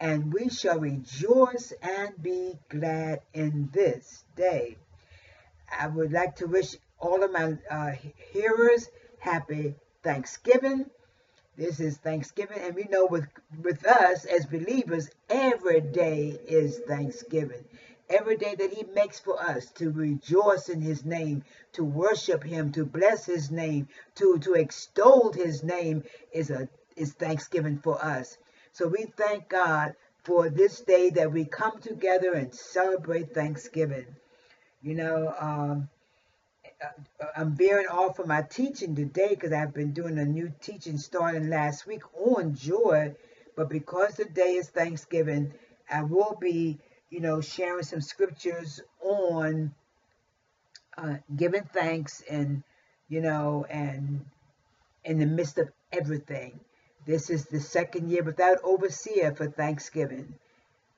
and we shall rejoice and be glad in this day. I would like to wish all of my uh, hearers happy Thanksgiving. This is Thanksgiving, and we know with with us as believers, every day is Thanksgiving. Every day that He makes for us to rejoice in His name, to worship Him, to bless His name, to to extol His name is a is Thanksgiving for us. So we thank God for this day that we come together and celebrate Thanksgiving. You know, um, I'm veering off from my teaching today because I've been doing a new teaching starting last week on joy. But because today is Thanksgiving, I will be, you know, sharing some scriptures on uh, giving thanks and, you know, and in the midst of everything. This is the second year without overseer for Thanksgiving.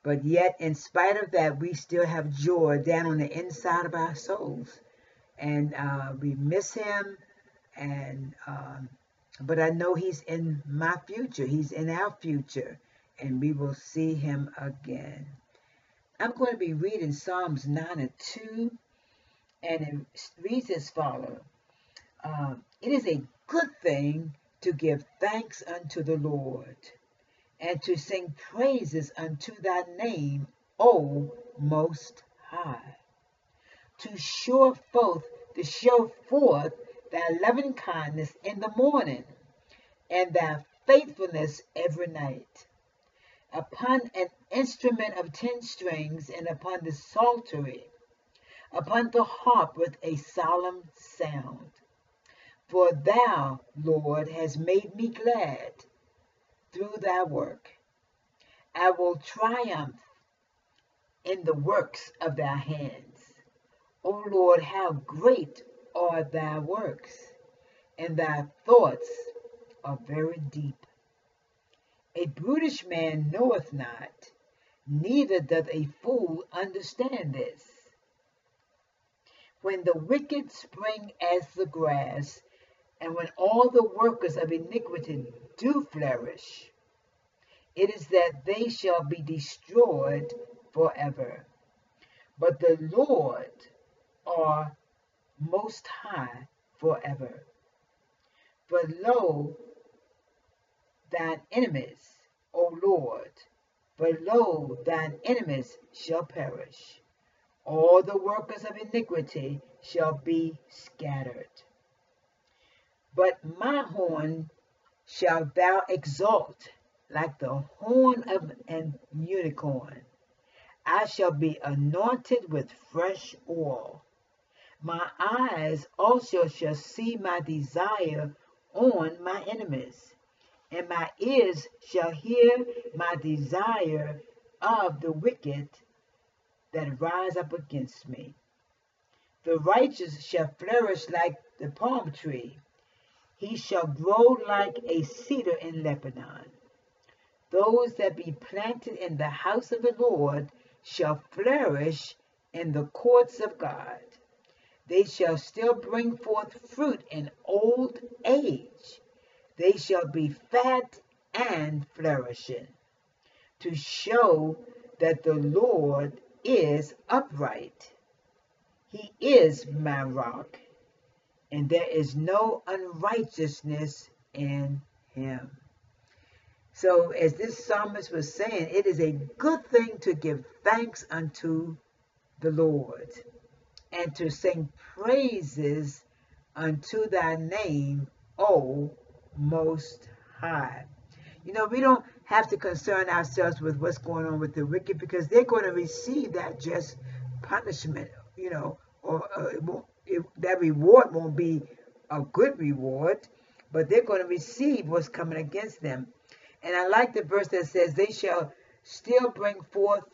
But yet, in spite of that, we still have joy down on the inside of our souls. And uh, we miss him. And um, but I know he's in my future. He's in our future. And we will see him again. I'm going to be reading Psalms 9 and 2. And it reads as follows. Um, it is a good thing to give thanks unto the Lord, and to sing praises unto thy name, O Most High. To show forth, to show forth thy loving kindness in the morning, and thy faithfulness every night. Upon an instrument of ten strings, and upon the psaltery, upon the harp with a solemn sound for thou, Lord, hast made me glad through thy work. I will triumph in the works of thy hands. O Lord, how great are thy works, and thy thoughts are very deep. A brutish man knoweth not, neither doth a fool understand this. When the wicked spring as the grass, and when all the workers of iniquity do flourish, it is that they shall be destroyed forever. But the Lord are most high forever. For lo, thine enemies, O Lord, for lo, thine enemies shall perish. All the workers of iniquity shall be scattered. But my horn shalt thou exalt like the horn of an unicorn. I shall be anointed with fresh oil. My eyes also shall see my desire on my enemies, and my ears shall hear my desire of the wicked that rise up against me. The righteous shall flourish like the palm tree he shall grow like a cedar in Lebanon. Those that be planted in the house of the Lord shall flourish in the courts of God. They shall still bring forth fruit in old age. They shall be fat and flourishing, to show that the Lord is upright. He is my rock and there is no unrighteousness in him. So, as this psalmist was saying, it is a good thing to give thanks unto the Lord and to sing praises unto thy name, O Most High. You know, we don't have to concern ourselves with what's going on with the wicked because they're going to receive that just punishment, you know, or uh, it, that reward won't be a good reward, but they're going to receive what's coming against them. And I like the verse that says, They shall still bring forth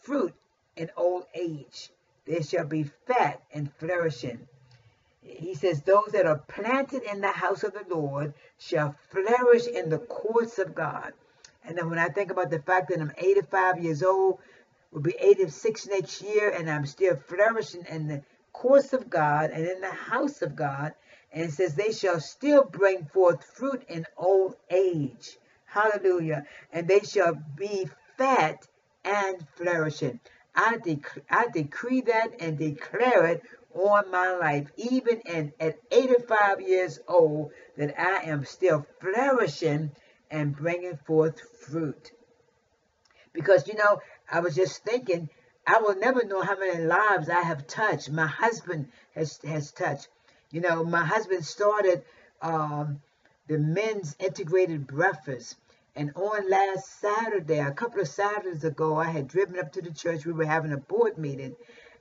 fruit in old age. They shall be fat and flourishing. He says, Those that are planted in the house of the Lord shall flourish in the courts of God. And then when I think about the fact that I'm 85 years old, will be 86 next year, and I'm still flourishing in the courts of God and in the house of God. And it says, They shall still bring forth fruit in old age. Hallelujah. And they shall be fat and flourishing. I, dec- I decree that and declare it on my life, even in, at 85 years old, that I am still flourishing and bringing forth fruit. Because, you know, I was just thinking, I will never know how many lives I have touched. My husband has, has touched. You know, my husband started um, the men's integrated breakfast. And on last Saturday, a couple of Saturdays ago, I had driven up to the church. We were having a board meeting,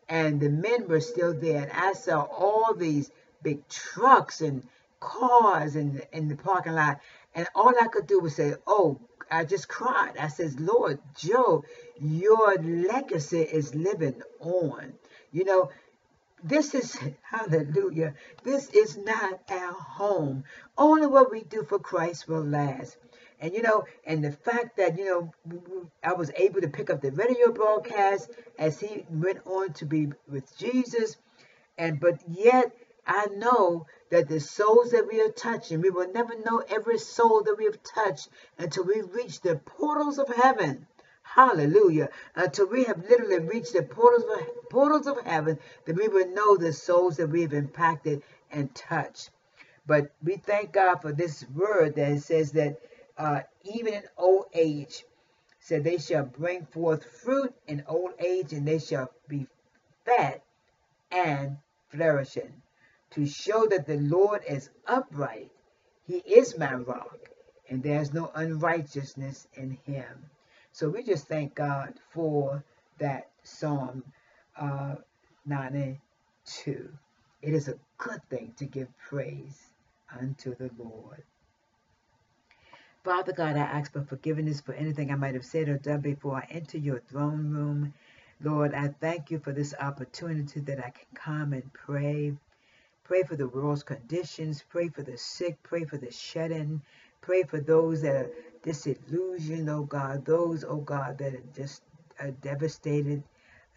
and the men were still there. And I saw all these big trucks and cars in, in the parking lot. And all I could do was say, Oh, I just cried. I says, Lord, Joe, your legacy is living on. You know, this is, hallelujah, this is not our home. Only what we do for Christ will last. And, you know, and the fact that, you know, I was able to pick up the radio broadcast as he went on to be with Jesus. And, but yet, I know that the souls that we are touching, we will never know every soul that we have touched until we reach the portals of heaven. Hallelujah. Until we have literally reached the portals of, portals of heaven, that we will know the souls that we have impacted and touched. But we thank God for this word that says that uh, even in old age, said they shall bring forth fruit in old age, and they shall be fat and flourishing to show that the Lord is upright. He is my rock, and there's no unrighteousness in him. So we just thank God for that Psalm uh, 92. It is a good thing to give praise unto the Lord. Father God, I ask for forgiveness for anything I might have said or done before I enter your throne room. Lord, I thank you for this opportunity that I can come and pray. Pray for the world's conditions. Pray for the sick. Pray for the shut in. Pray for those that are disillusioned, oh God. Those, oh God, that are just uh, devastated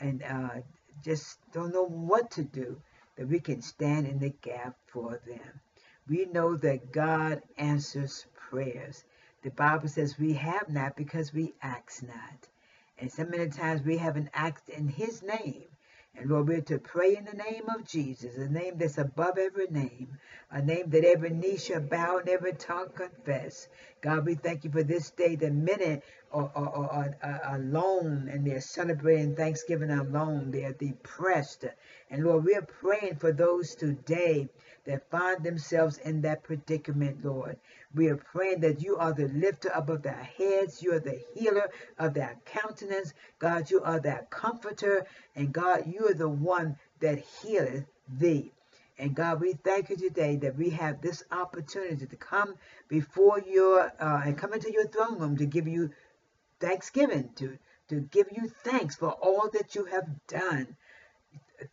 and uh, just don't know what to do. That we can stand in the gap for them. We know that God answers prayers. The Bible says we have not because we ask not. And so many times we haven't asked in His name. And Lord, we're to pray in the name of Jesus, a name that's above every name, a name that every knee shall bow and every tongue confess. God, we thank you for this day. The minute are, are, are, are alone and they're celebrating Thanksgiving alone. They're depressed. And Lord, we're praying for those today that find themselves in that predicament, Lord. We are praying that you are the lifter of their heads. You are the healer of their countenance. God, you are their comforter. And God, you are the one that healeth thee. And God, we thank you today that we have this opportunity to come before your uh, and come into your throne room to give you thanksgiving, to, to give you thanks for all that you have done.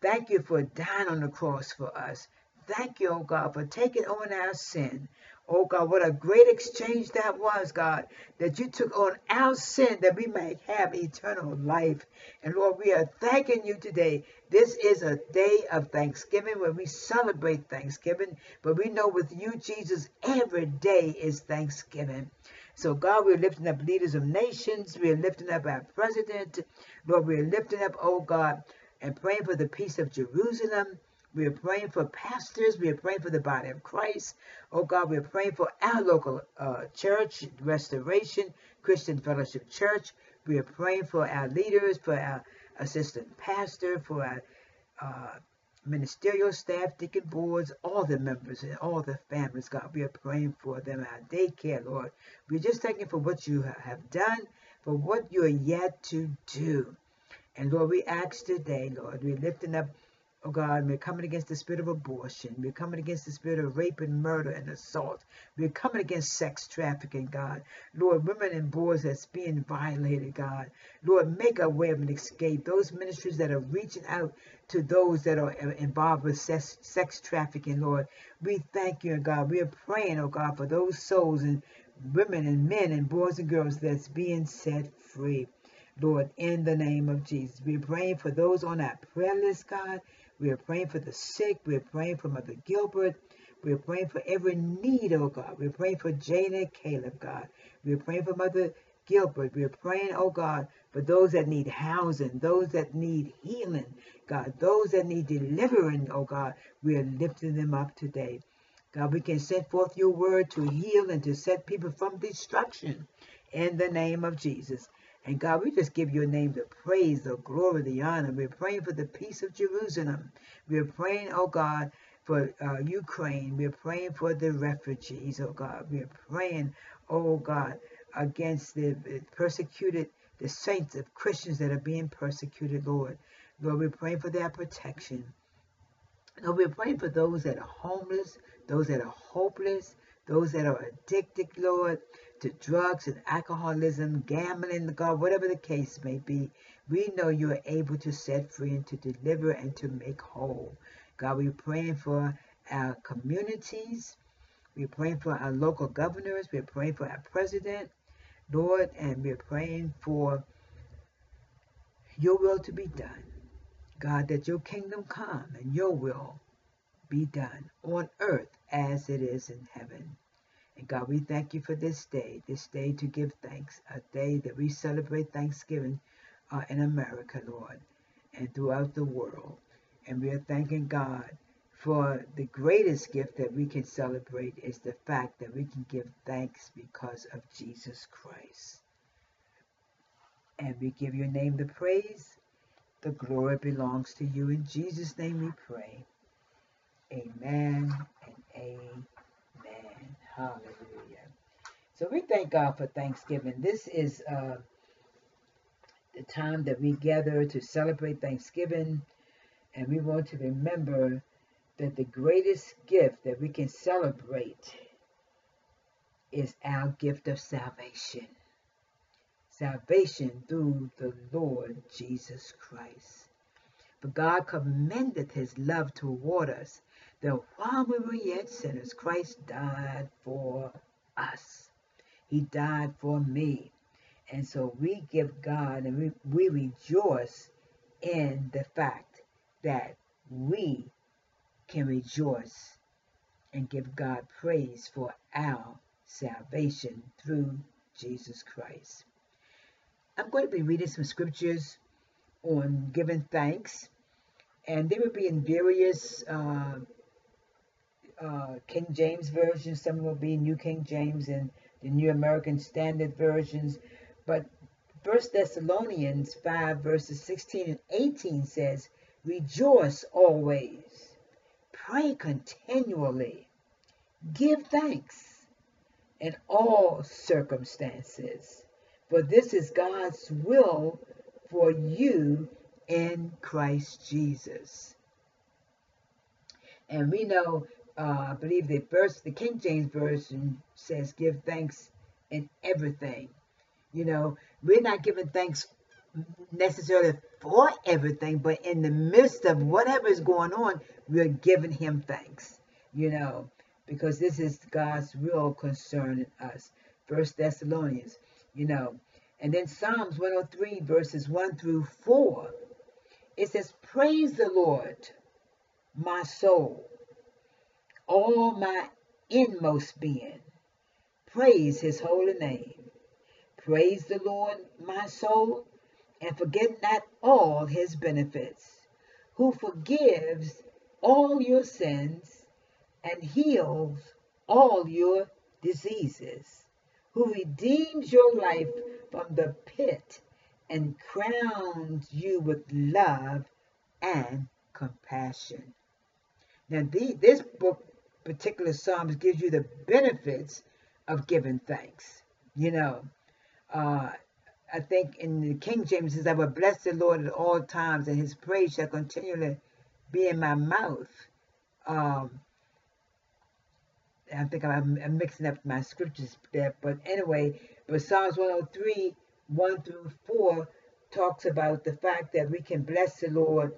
Thank you for dying on the cross for us. Thank you, oh God, for taking on our sin. Oh God, what a great exchange that was, God, that you took on our sin that we might have eternal life. And Lord, we are thanking you today. This is a day of thanksgiving when we celebrate Thanksgiving, but we know with you, Jesus, every day is Thanksgiving. So, God, we're lifting up leaders of nations. We're lifting up our president. Lord, we're lifting up, oh God, and praying for the peace of Jerusalem. We are praying for pastors. We are praying for the body of Christ. Oh God, we are praying for our local uh, church, Restoration Christian Fellowship Church. We are praying for our leaders, for our assistant pastor, for our uh, ministerial staff, deacon boards, all the members and all the families, God. We are praying for them, our daycare, Lord. We're just thanking for what you have done, for what you are yet to do. And Lord, we ask today, Lord, we're lifting up Oh God, we're coming against the spirit of abortion. We're coming against the spirit of rape and murder and assault. We're coming against sex trafficking, God. Lord, women and boys that's being violated, God. Lord, make a way of an escape. Those ministries that are reaching out to those that are uh, involved with sex, sex trafficking, Lord. We thank you, God. We are praying, oh God, for those souls and women and men and boys and girls that's being set free. Lord, in the name of Jesus. We're praying for those on that prayer list, God. We are praying for the sick. We're praying for Mother Gilbert. We're praying for every need, oh God. We're praying for Jane and Caleb, God. We're praying for Mother Gilbert. We're praying, oh God, for those that need housing, those that need healing, God, those that need delivering, oh God. We are lifting them up today. God, we can send forth your word to heal and to set people from destruction in the name of Jesus. And God, we just give your name the praise, the glory, the honor. We're praying for the peace of Jerusalem. We're praying, oh God, for uh, Ukraine. We're praying for the refugees, oh God. We're praying, oh God, against the persecuted, the saints of Christians that are being persecuted, Lord. Lord, we're praying for their protection. Lord, we're praying for those that are homeless, those that are hopeless, those that are addicted, Lord to drugs and alcoholism, gambling, God, whatever the case may be, we know you are able to set free and to deliver and to make whole. God, we're praying for our communities. We're praying for our local governors. We're praying for our president, Lord, and we're praying for your will to be done. God, that your kingdom come and your will be done on earth as it is in heaven. And God, we thank you for this day, this day to give thanks, a day that we celebrate Thanksgiving uh, in America, Lord, and throughout the world. And we are thanking God for the greatest gift that we can celebrate is the fact that we can give thanks because of Jesus Christ. And we give your name the praise. The glory belongs to you. In Jesus' name we pray. Amen and amen. Hallelujah. So we thank God for Thanksgiving. This is uh, the time that we gather to celebrate Thanksgiving, and we want to remember that the greatest gift that we can celebrate is our gift of salvation. Salvation through the Lord Jesus Christ. For God commendeth his love toward us that while we were yet sinners, Christ died for us. He died for me. And so we give God and we, we rejoice in the fact that we can rejoice and give God praise for our salvation through Jesus Christ. I'm going to be reading some scriptures on giving thanks, and they will be in various uh, uh, King James Version, some will be New King James and the New American Standard Versions. But First Thessalonians 5 verses 16 and 18 says, Rejoice always, pray continually, give thanks in all circumstances, for this is God's will for you in Christ Jesus. And we know uh, I believe the verse, the King James version says, "Give thanks in everything." You know, we're not giving thanks necessarily for everything, but in the midst of whatever is going on, we're giving Him thanks. You know, because this is God's real concern in us. First Thessalonians, you know, and then Psalms 103 verses 1 through 4. It says, "Praise the Lord, my soul." All my inmost being. Praise his holy name. Praise the Lord, my soul, and forget not all his benefits, who forgives all your sins and heals all your diseases, who redeems your life from the pit and crowns you with love and compassion. Now, the, this book particular Psalms gives you the benefits of giving thanks. You know, uh, I think in the King James says, I will bless the Lord at all times, and his praise shall continually be in my mouth. Um, I think I'm, I'm, mixing up my scriptures there, but anyway, but Psalms 103, 1 through 4 talks about the fact that we can bless the Lord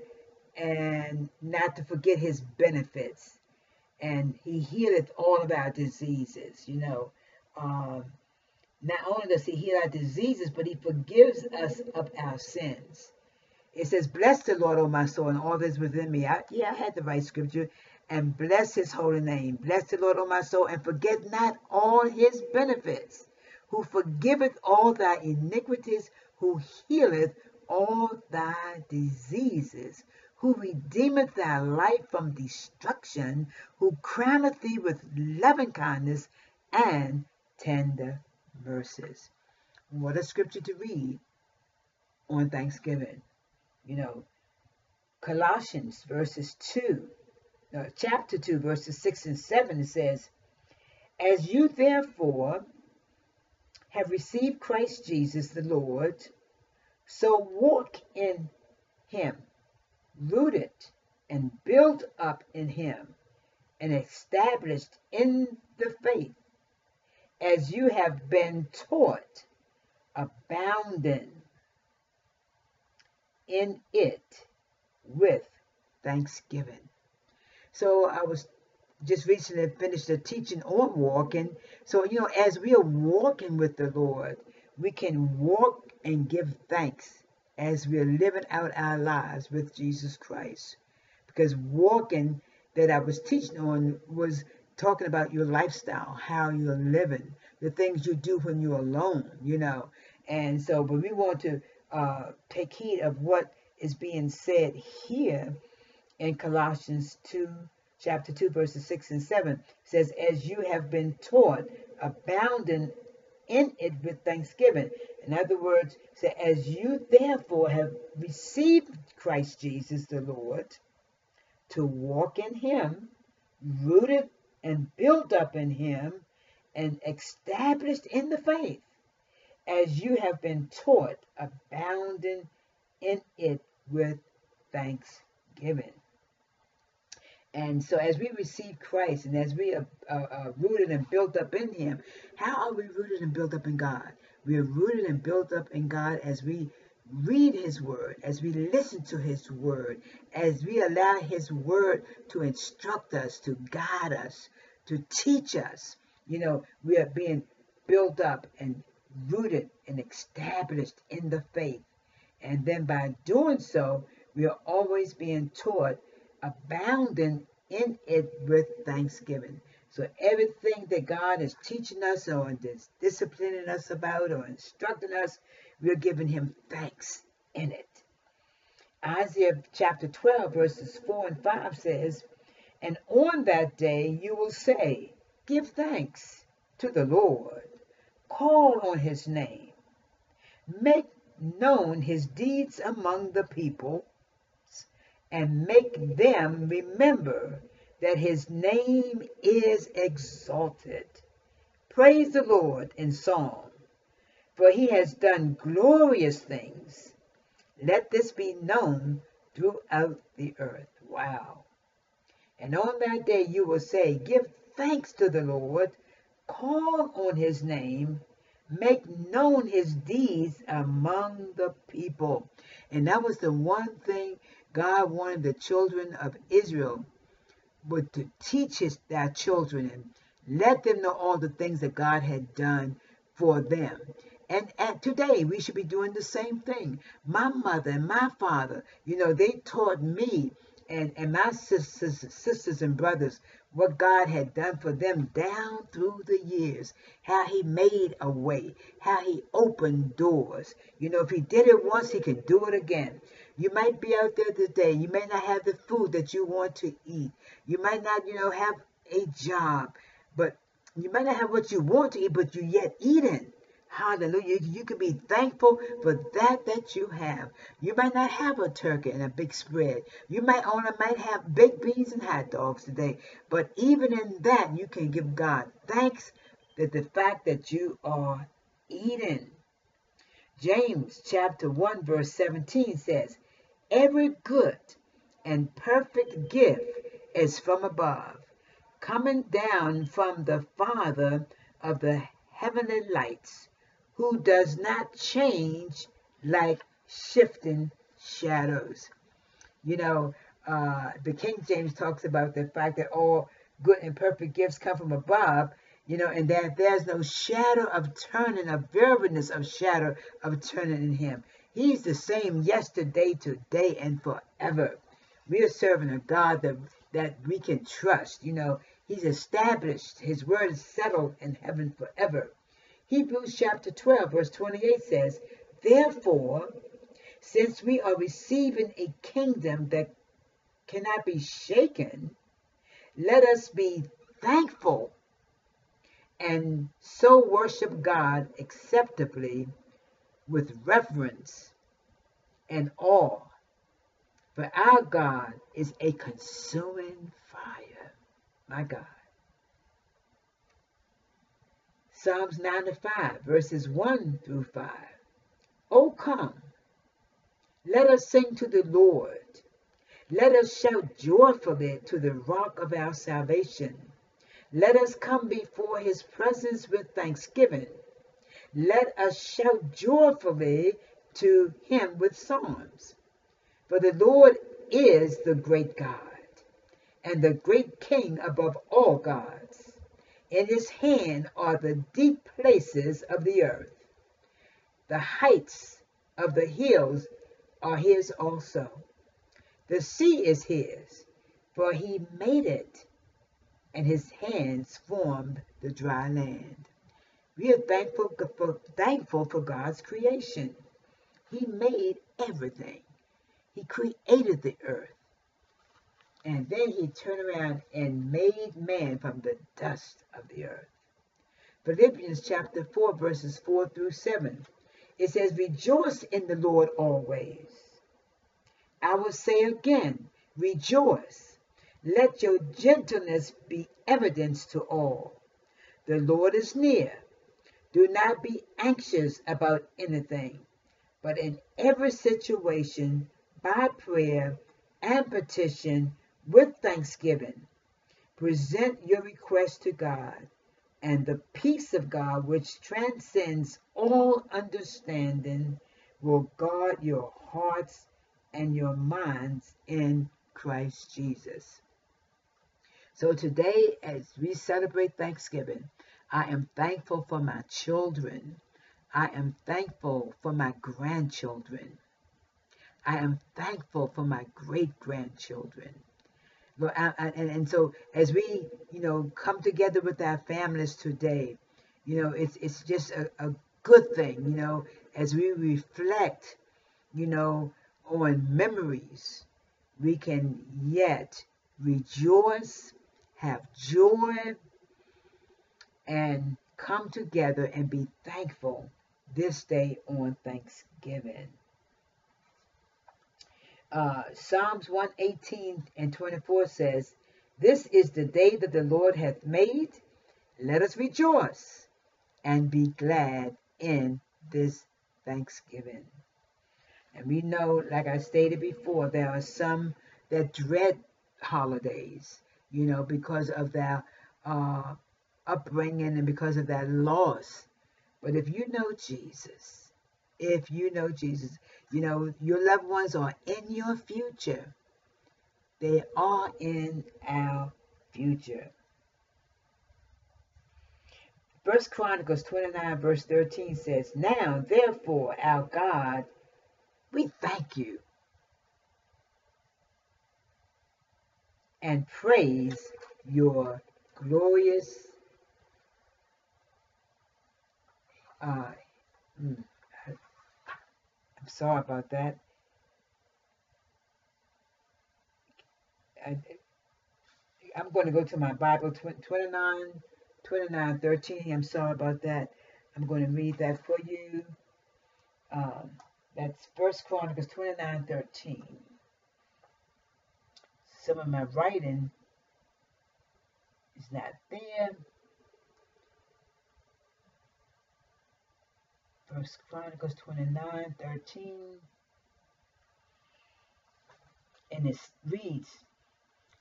and not to forget his benefits. And he healeth all of our diseases, you know. Um, not only does he heal our diseases, but he forgives us of our sins. It says, Bless the Lord, O my soul, and all that is within me. I, yeah, I had the right scripture. And bless his holy name. Bless the Lord, O my soul, and forget not all his benefits, who forgiveth all thy iniquities, who healeth all thy diseases, who redeemeth thy life from destruction, who crowneth thee with loving kindness and tender mercies. What a scripture to read on Thanksgiving. You know, Colossians verses 2, uh, chapter 2, verses 6 and 7, it says, As you therefore have received Christ Jesus the Lord, so walk in him, rooted and built up in him, and established in the faith, as you have been taught, abounding in it with thanksgiving. So I was just recently finished a teaching on walking. So, you know, as we are walking with the Lord, we can walk and give thanks as we are living out our lives with Jesus Christ. Because walking that I was teaching on was talking about your lifestyle, how you're living, the things you do when you're alone, you know. And so, but we want to uh, take heed of what is being said here in Colossians 2, chapter 2, verses 6 and 7. It says, As you have been taught, abounding in it with thanksgiving. In other words, say, as you therefore have received Christ Jesus the Lord, to walk in him, rooted and built up in him, and established in the faith as you have been taught, abounding in it with thanksgiving. And so, as we receive Christ and as we are, are, are, rooted and built up in Him, how are we rooted and built up in God? We are rooted and built up in God as we read His Word, as we listen to His Word, as we allow His Word to instruct us, to guide us, to teach us. You know, we are being built up and rooted and established in the faith. And then by doing so, we are always being taught, abounding in it with thanksgiving. So everything that God is teaching us or is disciplining us about or instructing us, we're giving him thanks in it. Isaiah chapter 12, verses 4 and 5 says, And on that day you will say, Give thanks to the Lord call on his name, make known his deeds among the people, and make them remember that his name is exalted. Praise the Lord in song, for he has done glorious things. Let this be known throughout the earth. Wow. And on that day you will say, Give thanks to the Lord, call on his name, make known his deeds among the people. And that was the one thing God wanted the children of Israel would to teach his their children and let them know all the things that God had done for them. And, and today we should be doing the same thing. My mother and my father, you know, they taught me and, and my sisters, sisters and brothers what God had done for them down through the years, how He made a way, how He opened doors. You know, if He did it once, He could do it again. You might be out there today. You may not have the food that you want to eat. You might not, you know, have a job, but you might not have what you want to eat, but you yet eating. Hallelujah. You can be thankful for that that you have. You might not have a turkey and a big spread. You might only might have baked beans and hot dogs today. But even in that, you can give God thanks that the fact that you are eating. James chapter 1 verse 17 says, Every good and perfect gift is from above, coming down from the Father of the heavenly lights, who does not change like shifting shadows. You know, uh, the King James talks about the fact that all good and perfect gifts come from above, you know, and that there's no shadow of turning, a vividness of shadow of turning in him. He's the same yesterday, today, and forever. We are serving a God that, that we can trust. You know, He's established. His word is settled in heaven forever. Hebrews chapter 12, verse 28 says, Therefore, since we are receiving a kingdom that cannot be shaken, let us be thankful and so worship God acceptably with reverence and awe. For our God is a consuming fire. My God. Psalms 95, verses 1 through 5. Oh, come, let us sing to the Lord. Let us shout joyfully to the rock of our salvation. Let us come before his presence with thanksgiving. Let us shout joyfully to him with psalms. For the Lord is the great God and the great King above all gods. In his hand are the deep places of the earth. The heights of the hills are his also. The sea is his, for he made it, and his hands formed the dry land. We are thankful for, thankful for God's creation. He made everything. He created the earth. And then he turned around and made man from the dust of the earth. Philippians chapter 4, verses 4 through 7. It says, Rejoice in the Lord always. I will say again, rejoice. Let your gentleness be evidence to all. The Lord is near. Do not be anxious about anything, but in every situation, by prayer and petition with thanksgiving, present your request to God, and the peace of God, which transcends all understanding, will guard your hearts and your minds in Christ Jesus. So today, as we celebrate Thanksgiving, I am thankful for my children. I am thankful for my grandchildren. I am thankful for my great grandchildren. And, and so as we, you know, come together with our families today, you know, it's it's just a, a good thing, you know, as we reflect, you know, on memories, we can yet rejoice, have joy, and come together and be thankful this day on Thanksgiving. Uh, Psalms 118 and 24 says, This is the day that the Lord hath made. Let us rejoice and be glad in this Thanksgiving. And we know, like I stated before, there are some that dread holidays, you know, because of their uh, upbringing and because of that loss. But if you know Jesus, if you know Jesus, you know, your loved ones are in your future. They are in our future. First Chronicles 29, verse 13 says, Now therefore, our God, we thank you and praise your glorious uh, I'm sorry about that. I, am going to go to my Bible 29, 29, 13. I'm sorry about that. I'm going to read that for you. Um, that's First Chronicles 29, 13. Some of my writing is not there. First Chronicles 29, 13. And it reads,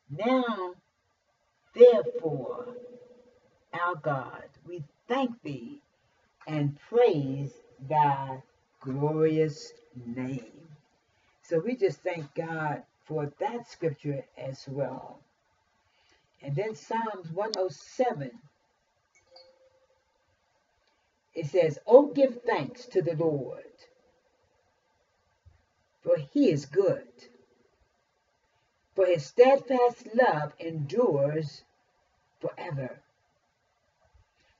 Now, therefore, our God, we thank thee and praise thy glorious name. So we just thank God for that scripture as well. And then Psalms 107 it says, Oh, give thanks to the Lord, for he is good. For his steadfast love endures forever.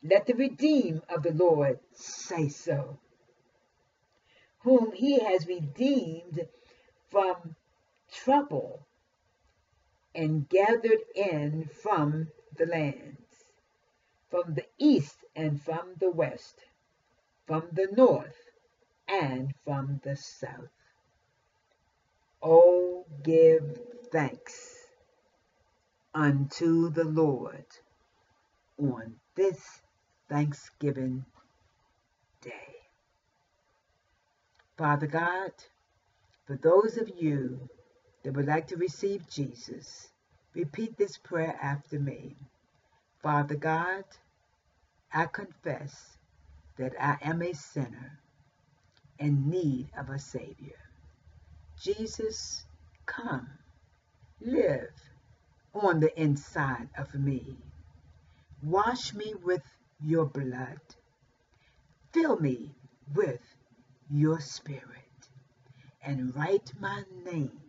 Let the redeemed of the Lord say so, whom he has redeemed from trouble and gathered in from the lands, from the east and from the west from the north and from the south. Oh, give thanks unto the Lord on this Thanksgiving Day. Father God, for those of you that would like to receive Jesus, repeat this prayer after me. Father God, I confess that I am a sinner in need of a Savior. Jesus, come, live on the inside of me. Wash me with your blood. Fill me with your spirit and write my name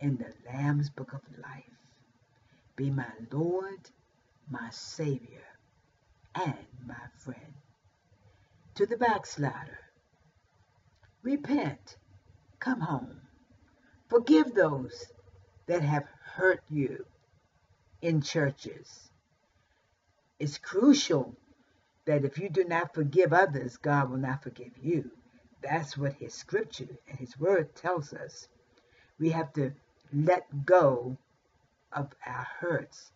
in the Lamb's Book of Life. Be my Lord, my Savior, and my friend to the backslider. Repent, come home. Forgive those that have hurt you in churches. It's crucial that if you do not forgive others, God will not forgive you. That's what His scripture and His word tells us. We have to let go of our hurts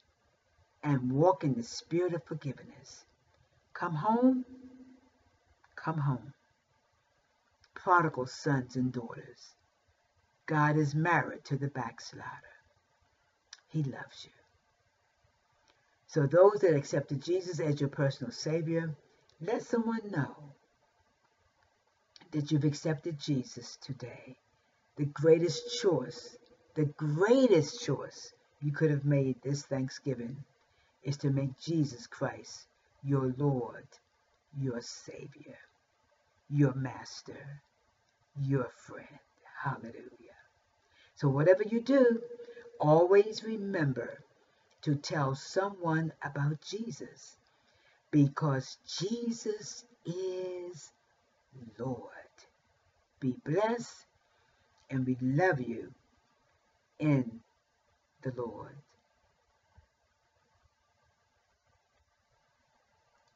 and walk in the spirit of forgiveness. Come home Come home. Prodigal sons and daughters. God is married to the backslider. He loves you. So those that accepted Jesus as your personal Savior, let someone know that you've accepted Jesus today. The greatest choice, the greatest choice you could have made this Thanksgiving is to make Jesus Christ your Lord, your Savior your master, your friend. Hallelujah. So, whatever you do, always remember to tell someone about Jesus because Jesus is Lord. Be blessed, and we love you in the Lord.